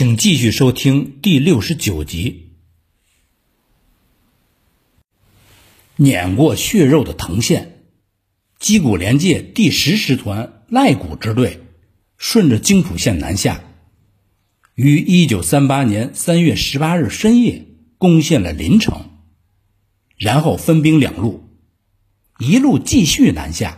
请继续收听第六十九集。碾过血肉的藤县，矶谷连介第十师团赖谷支队顺着京浦线南下，于一九三八年三月十八日深夜攻陷了临城，然后分兵两路，一路继续南下，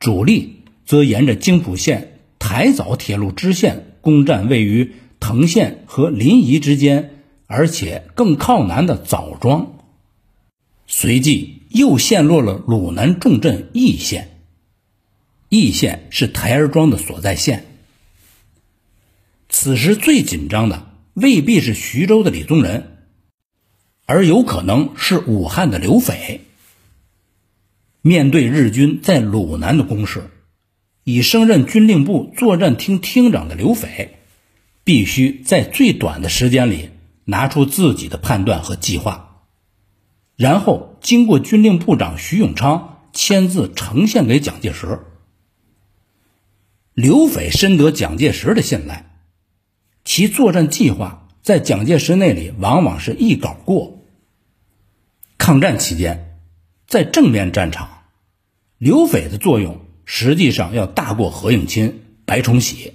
主力则沿着京浦线台早铁路支线攻占位于藤县和临沂之间，而且更靠南的枣庄。随即又陷落了鲁南重镇易县。易县是台儿庄的所在县。此时最紧张的未必是徐州的李宗仁，而有可能是武汉的刘斐。面对日军在鲁南的攻势，已升任军令部作战厅厅长的刘斐，必须在最短的时间里拿出自己的判断和计划。然后经过军令部长徐永昌签字呈现给蒋介石。刘斐深得蒋介石的信赖，其作战计划在蒋介石那里往往是一稿过。抗战期间，在正面战场，刘斐的作用实际上要大过何应钦、白崇禧。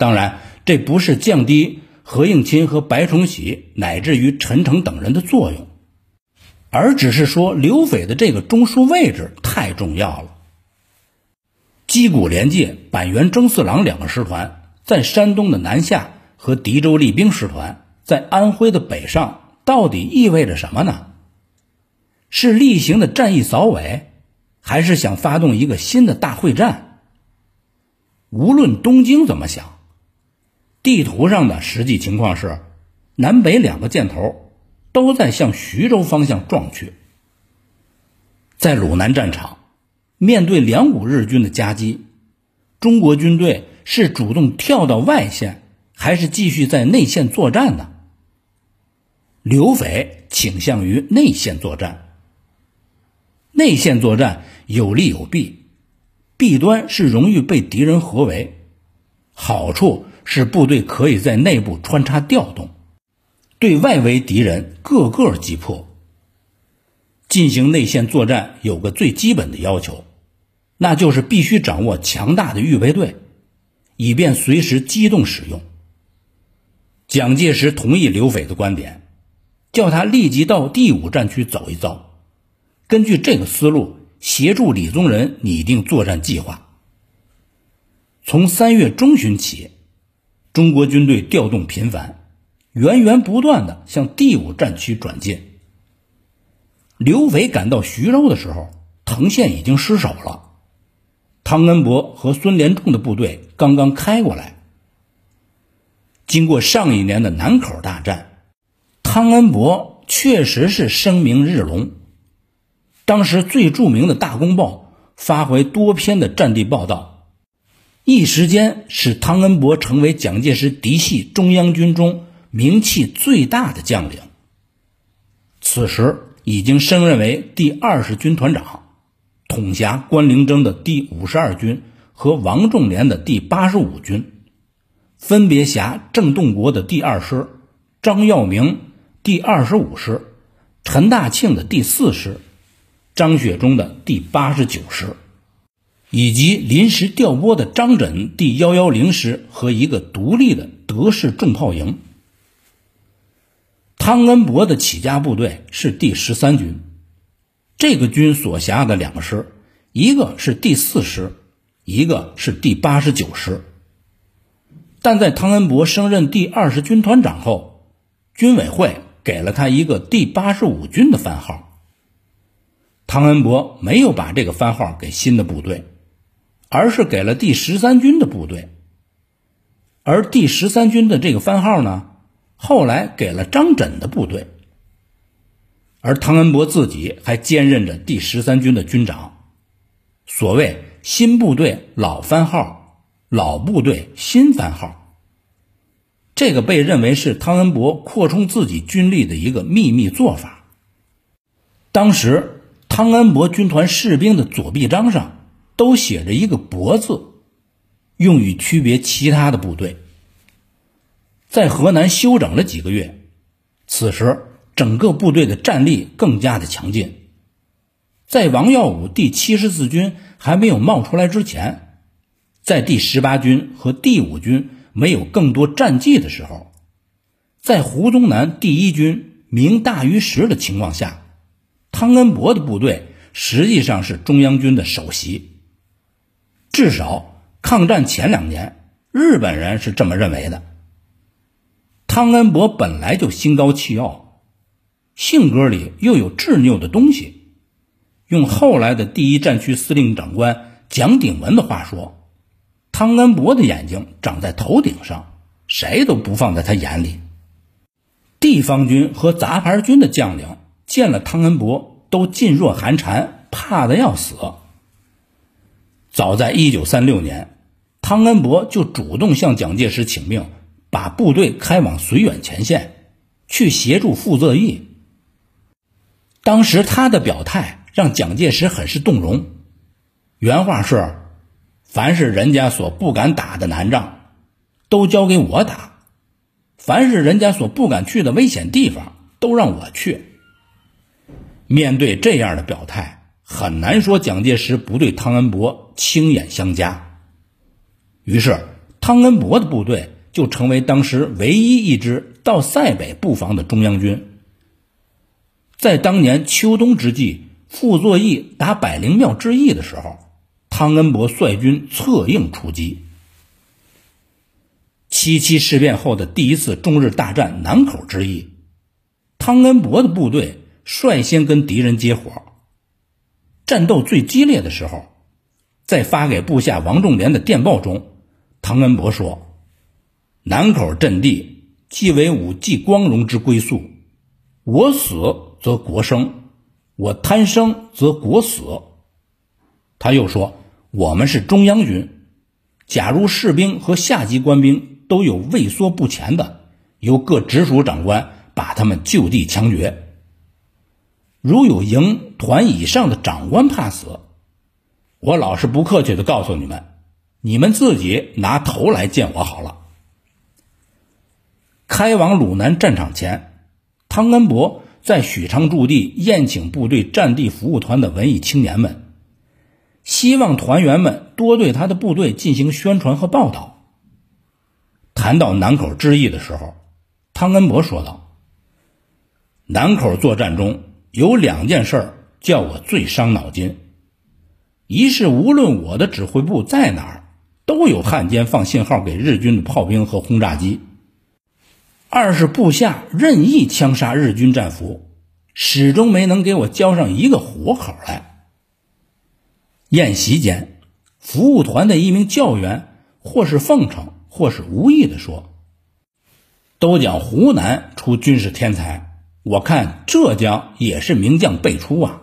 当然，这不是降低何应钦和白崇禧乃至于陈诚等人的作用。而只是说刘斐的这个中枢位置太重要了。矶谷连介、板垣征四郎两个师团在山东的南下和敌州立兵师团在安徽的北上，到底意味着什么呢？是例行的战役扫尾，还是想发动一个新的大会战？无论东京怎么想，地图上的实际情况是，南北两个箭头。都在向徐州方向撞去。在鲁南战场，面对两股日军的夹击，中国军队是主动跳到外线，还是继续在内线作战呢？刘斐倾向于内线作战。内线作战有利有弊，弊端是容易被敌人合围，好处使部队可以在内部穿插调动。对外围敌人个个击破。进行内线作战有个最基本的要求，那就是必须掌握强大的预备队，以便随时机动使用。蒋介石同意刘斐的观点，叫他立即到第五战区走一遭，根据这个思路协助李宗仁拟定作战计划。从三月中旬起，中国军队调动频繁。源源不断的向第五战区转进。刘斐赶到徐州的时候，藤县已经失守了，汤恩伯和孙连仲的部队刚刚开过来。经过上一年的南口大战，汤恩伯确实是声名日隆。当时最著名的大公报发回多篇的战地报道，一时间使汤恩伯成为蒋介石嫡系中央军中。名气最大的将领，此时已经升任为第二十军团长，统辖关凌征的第五十二军和王仲廉的第八十五军，分别辖郑洞国的第二师、张耀明第二十五师、陈大庆的第四师、张雪忠的第八十九师，以及临时调拨的张轸第幺幺零师和一个独立的德式重炮营。汤恩伯的起家部队是第十三军，这个军所辖的两个师，一个是第四师，一个是第八十九师。但在汤恩伯升任第二十军团长后，军委会给了他一个第八十五军的番号。汤恩伯没有把这个番号给新的部队，而是给了第十三军的部队，而第十三军的这个番号呢？后来给了张轸的部队，而汤恩伯自己还兼任着第十三军的军长。所谓新部队老番号，老部队新番号，这个被认为是汤恩伯扩充自己军力的一个秘密做法。当时汤恩伯军团士兵的左臂章上都写着一个“伯”字，用于区别其他的部队。在河南休整了几个月。此时，整个部队的战力更加的强劲。在王耀武第七十四军还没有冒出来之前，在第十八军和第五军没有更多战绩的时候，在胡宗南第一军名大于实的情况下，汤恩伯的部队实际上是中央军的首席。至少抗战前两年，日本人是这么认为的。汤恩伯本来就心高气傲，性格里又有执拗的东西。用后来的第一战区司令长官蒋鼎文的话说，汤恩伯的眼睛长在头顶上，谁都不放在他眼里。地方军和杂牌军的将领见了汤恩伯，都噤若寒蝉，怕的要死。早在一九三六年，汤恩伯就主动向蒋介石请命。把部队开往绥远前线，去协助傅作义。当时他的表态让蒋介石很是动容，原话是：“凡是人家所不敢打的难仗，都交给我打；凡是人家所不敢去的危险地方，都让我去。”面对这样的表态，很难说蒋介石不对汤恩伯倾眼相加。于是，汤恩伯的部队。就成为当时唯一一支到塞北布防的中央军。在当年秋冬之际，傅作义打百灵庙之役的时候，汤恩伯率军策应出击。七七事变后的第一次中日大战南口之役，汤恩伯的部队率先跟敌人接火。战斗最激烈的时候，在发给部下王仲廉的电报中，汤恩伯说。南口阵地即为武既光荣之归宿，我死则国生，我贪生则国死。他又说：“我们是中央军，假如士兵和下级官兵都有畏缩不前的，由各直属长官把他们就地枪决。如有营团以上的长官怕死，我老是不客气的告诉你们，你们自己拿头来见我好了。”开往鲁南战场前，汤恩伯在许昌驻地宴请部队战地服务团的文艺青年们，希望团员们多对他的部队进行宣传和报道。谈到南口之役的时候，汤恩伯说道：“南口作战中有两件事叫我最伤脑筋，一是无论我的指挥部在哪儿，都有汉奸放信号给日军的炮兵和轰炸机。”二是部下任意枪杀日军战俘，始终没能给我交上一个活口来。宴席间，服务团的一名教员或是奉承，或是无意的说：“都讲湖南出军事天才，我看浙江也是名将辈出啊。”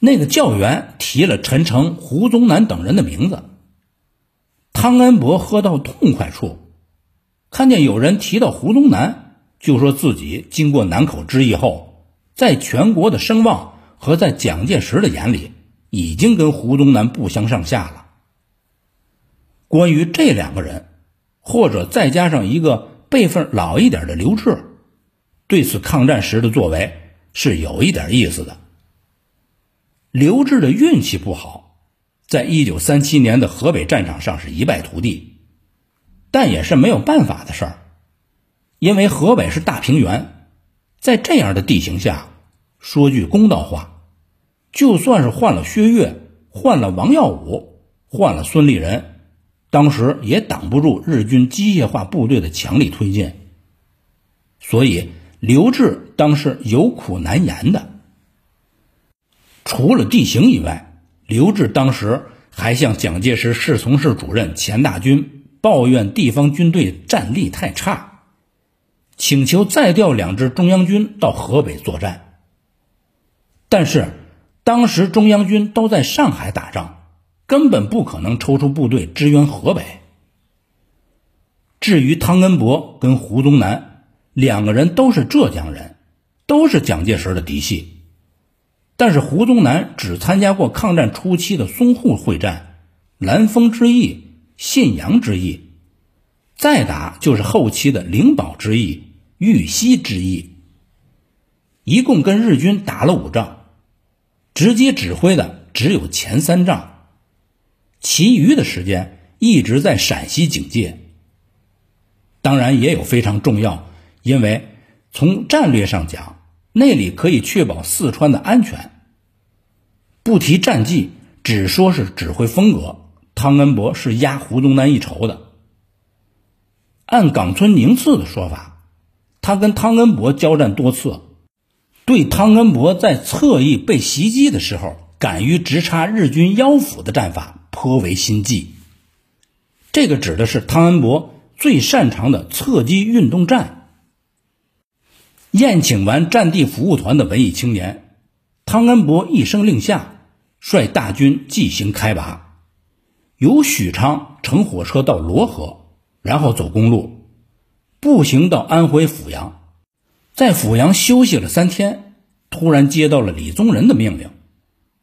那个教员提了陈诚、胡宗南等人的名字。汤恩伯喝到痛快处。看见有人提到胡宗南，就说自己经过南口之役后，在全国的声望和在蒋介石的眼里，已经跟胡宗南不相上下了。关于这两个人，或者再加上一个辈分老一点的刘志，对此抗战时的作为是有一点意思的。刘志的运气不好，在一九三七年的河北战场上是一败涂地。但也是没有办法的事儿，因为河北是大平原，在这样的地形下，说句公道话，就算是换了薛岳，换了王耀武，换了孙立人，当时也挡不住日军机械化部队的强力推进。所以刘志当时有苦难言的。除了地形以外，刘志当时还向蒋介石侍从室主任钱大钧。抱怨地方军队战力太差，请求再调两支中央军到河北作战。但是当时中央军都在上海打仗，根本不可能抽出部队支援河北。至于汤恩伯跟胡宗南两个人都是浙江人，都是蒋介石的嫡系，但是胡宗南只参加过抗战初期的淞沪会战、兰丰之役。信阳之役，再打就是后期的灵宝之役、玉溪之役，一共跟日军打了五仗，直接指挥的只有前三仗，其余的时间一直在陕西警戒。当然也有非常重要，因为从战略上讲，那里可以确保四川的安全。不提战绩，只说是指挥风格，汤恩伯是压胡宗南一筹的。按冈村宁次的说法，他跟汤恩伯交战多次，对汤恩伯在侧翼被袭击的时候敢于直插日军腰腹的战法颇为心悸。这个指的是汤恩伯最擅长的侧击运动战。宴请完战地服务团的文艺青年，汤恩伯一声令下。率大军即行开拔，由许昌乘火车到罗河，然后走公路，步行到安徽阜阳，在阜阳休息了三天，突然接到了李宗仁的命令，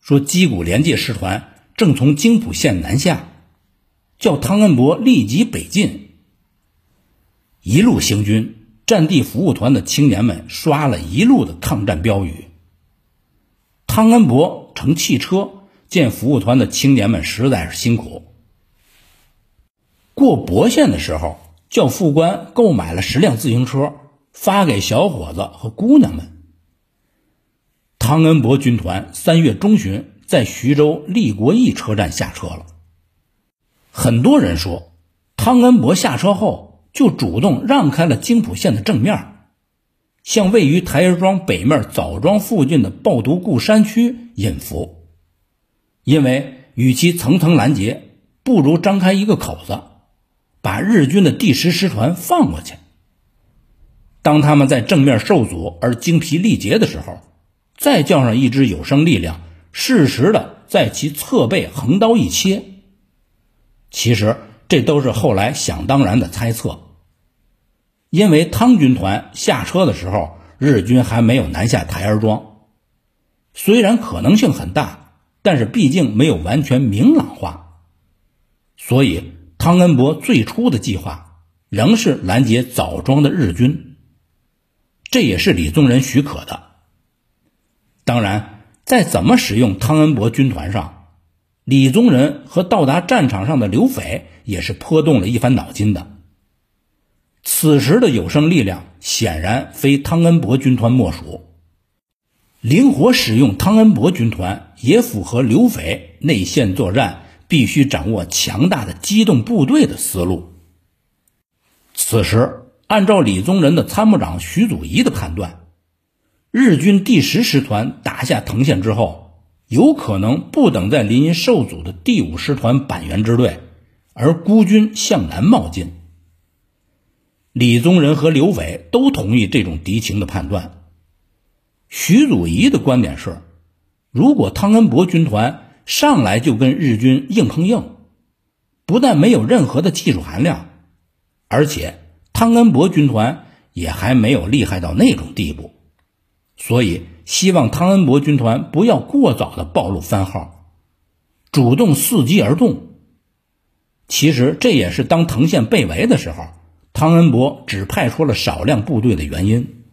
说矶谷联界师团正从京浦线南下，叫汤恩伯立即北进。一路行军，战地服务团的青年们刷了一路的抗战标语。汤恩伯乘汽车见服务团的青年们实在是辛苦。过博县的时候，叫副官购买了十辆自行车，发给小伙子和姑娘们。汤恩伯军团三月中旬在徐州立国驿车站下车了。很多人说，汤恩伯下车后就主动让开了津浦线的正面。向位于台儿庄北面枣庄附近的抱犊固山区引伏，因为与其层层拦截，不如张开一个口子，把日军的第十师团放过去。当他们在正面受阻而精疲力竭的时候，再叫上一支有生力量，适时的在其侧背横刀一切。其实这都是后来想当然的猜测。因为汤军团下车的时候，日军还没有南下台儿庄，虽然可能性很大，但是毕竟没有完全明朗化，所以汤恩伯最初的计划仍是拦截枣庄的日军，这也是李宗仁许可的。当然，在怎么使用汤恩伯军团上，李宗仁和到达战场上的刘斐也是颇动了一番脑筋的。此时的有生力量显然非汤恩伯军团莫属，灵活使用汤恩伯军团也符合刘斐内线作战必须掌握强大的机动部队的思路。此时，按照李宗仁的参谋长徐祖仪的判断，日军第十师团打下藤县之后，有可能不等在临沂受阻的第五师团板垣支队，而孤军向南冒进。李宗仁和刘伟都同意这种敌情的判断。徐祖仪的观点是：如果汤恩伯军团上来就跟日军硬碰硬，不但没有任何的技术含量，而且汤恩伯军团也还没有厉害到那种地步，所以希望汤恩伯军团不要过早的暴露番号，主动伺机而动。其实这也是当藤县被围的时候。汤恩伯只派出了少量部队的原因。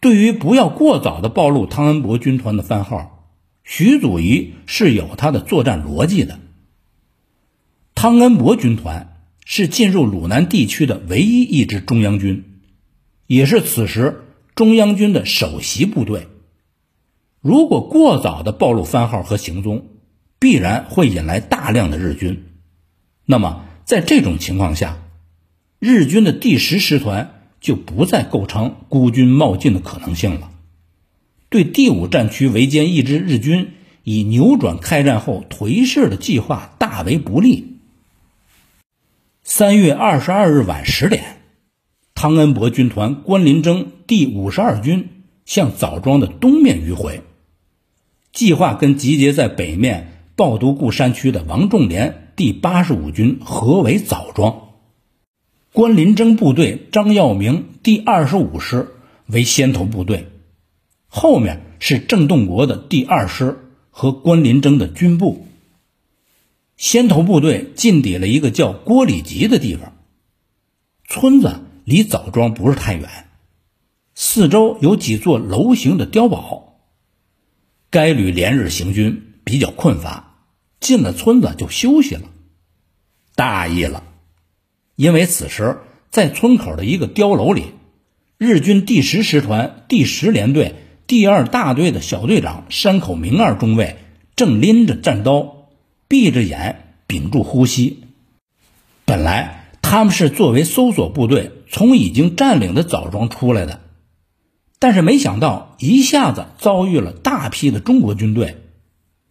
对于不要过早的暴露汤恩伯军团的番号，徐祖仪是有他的作战逻辑的。汤恩伯军团是进入鲁南地区的唯一一支中央军，也是此时中央军的首席部队。如果过早的暴露番号和行踪，必然会引来大量的日军。那么在这种情况下，日军的第十师团就不再构成孤军冒进的可能性了，对第五战区围歼一支日军，以扭转开战后颓势的计划大为不利。三月二十二日晚十点，汤恩伯军团关林征第五十二军向枣庄的东面迂回，计划跟集结在北面抱犊固山区的王仲廉第八十五军合围枣庄。关林征部队张耀明第二十五师为先头部队，后面是郑洞国的第二师和关林征的军部。先头部队进抵了一个叫郭里集的地方。村子离枣庄不是太远，四周有几座楼形的碉堡。该旅连日行军，比较困乏，进了村子就休息了。大意了，因为此时在村口的一个碉楼里，日军第十师团第十联队第二大队的小队长山口明二中尉正拎着战刀，闭着眼，屏住呼吸。本来。他们是作为搜索部队从已经占领的枣庄出来的，但是没想到一下子遭遇了大批的中国军队，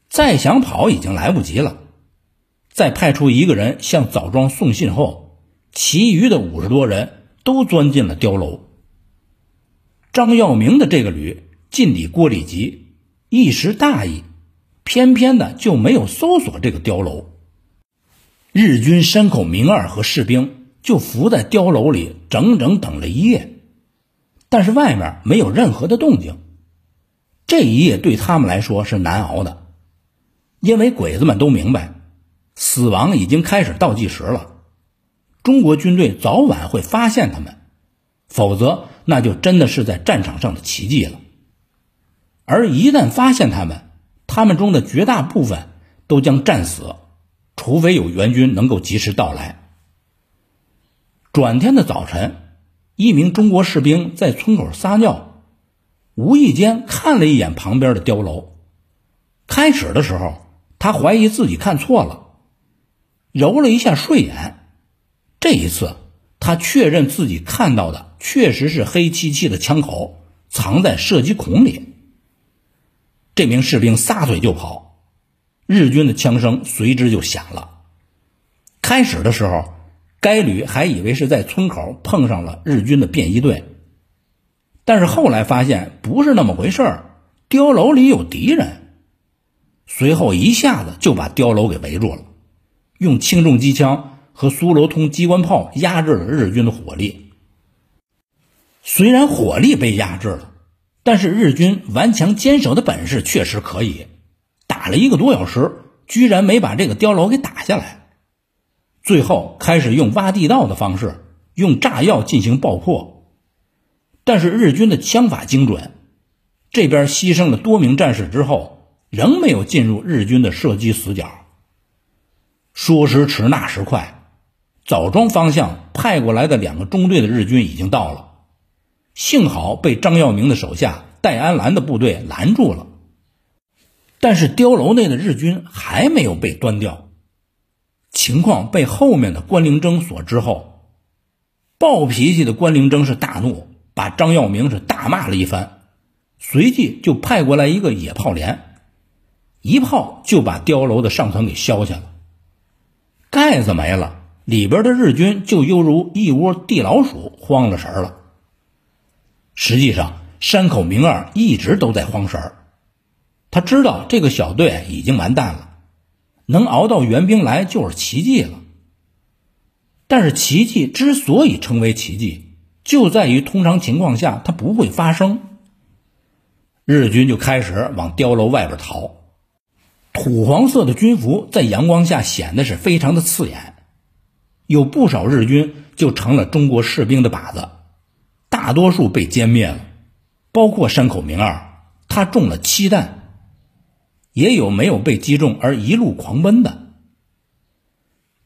再想跑已经来不及了。在派出一个人向枣庄送信后，其余的五十多人都钻进了碉楼。张耀明的这个旅进抵郭里集，一时大意，偏偏的就没有搜索这个碉楼。日军山口明二和士兵就伏在碉楼里，整整等了一夜，但是外面没有任何的动静。这一夜对他们来说是难熬的，因为鬼子们都明白，死亡已经开始倒计时了。中国军队早晚会发现他们，否则那就真的是在战场上的奇迹了。而一旦发现他们，他们中的绝大部分都将战死。除非有援军能够及时到来。转天的早晨，一名中国士兵在村口撒尿，无意间看了一眼旁边的碉楼。开始的时候，他怀疑自己看错了，揉了一下睡眼。这一次，他确认自己看到的确实是黑漆漆的枪口藏在射击孔里。这名士兵撒腿就跑。日军的枪声随之就响了。开始的时候，该旅还以为是在村口碰上了日军的便衣队，但是后来发现不是那么回事儿，碉楼里有敌人。随后一下子就把碉楼给围住了，用轻重机枪和苏罗通机关炮压制了日军的火力。虽然火力被压制了，但是日军顽强坚守的本事确实可以。打了一个多小时，居然没把这个碉楼给打下来。最后开始用挖地道的方式，用炸药进行爆破。但是日军的枪法精准，这边牺牲了多名战士之后，仍没有进入日军的射击死角。说时迟，那时快，枣庄方向派过来的两个中队的日军已经到了，幸好被张耀明的手下戴安澜的部队拦住了。但是碉楼内的日军还没有被端掉，情况被后面的关灵征所知后，暴脾气的关灵征是大怒，把张耀明是大骂了一番，随即就派过来一个野炮连，一炮就把碉楼的上层给削下了，盖子没了，里边的日军就犹如一窝地老鼠，慌了神儿了。实际上，山口明二一直都在慌神儿。他知道这个小队已经完蛋了，能熬到援兵来就是奇迹了。但是奇迹之所以成为奇迹，就在于通常情况下它不会发生。日军就开始往碉楼外边逃，土黄色的军服在阳光下显得是非常的刺眼，有不少日军就成了中国士兵的靶子，大多数被歼灭了，包括山口明二，他中了七弹。也有没有被击中而一路狂奔的。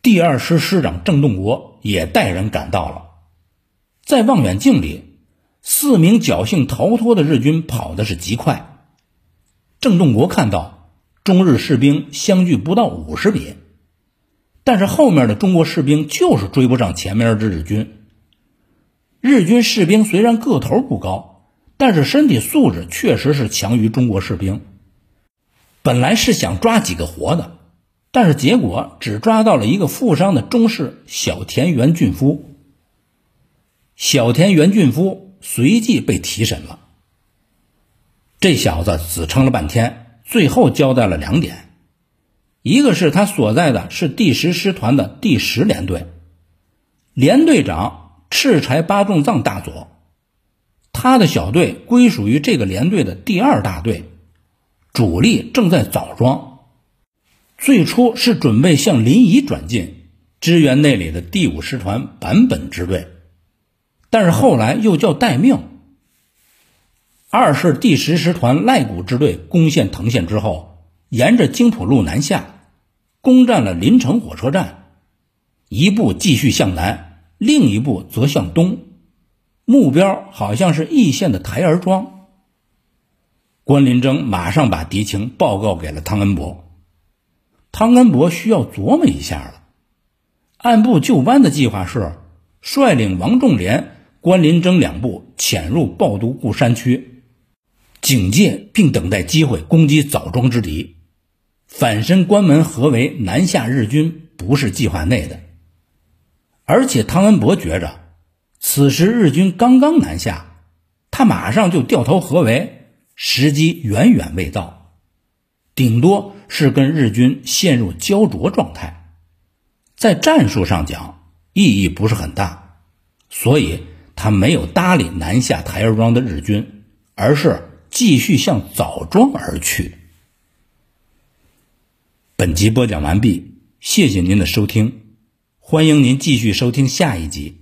第二师师长郑洞国也带人赶到了，在望远镜里，四名侥幸逃脱的日军跑的是极快。郑洞国看到中日士兵相距不到五十米，但是后面的中国士兵就是追不上前面的日军。日军士兵虽然个头不高，但是身体素质确实是强于中国士兵。本来是想抓几个活的，但是结果只抓到了一个负伤的中士小田原俊夫。小田原俊夫随即被提审了。这小子死撑了半天，最后交代了两点：一个是他所在的是第十师团的第十联队，连队长赤柴八重藏大佐，他的小队归属于这个连队的第二大队。主力正在枣庄，最初是准备向临沂转进，支援那里的第五师团坂本支队，但是后来又叫待命。二是第十师团赖谷支队攻陷藤县之后，沿着京浦路南下，攻占了临城火车站，一部继续向南，另一部则向东，目标好像是易县的台儿庄。关林征马上把敌情报告给了汤恩伯，汤恩伯需要琢磨一下了。按部就班的计划是，率领王仲廉、关林征两部潜入抱都固山区。警戒并等待机会攻击枣庄之敌，反身关门合围南下日军不是计划内的。而且汤恩伯觉着，此时日军刚刚南下，他马上就掉头合围，时机远远未到，顶多是跟日军陷入焦灼状态，在战术上讲意义不是很大，所以他没有搭理南下台儿庄的日军，而是。继续向枣庄而去。本集播讲完毕，谢谢您的收听，欢迎您继续收听下一集。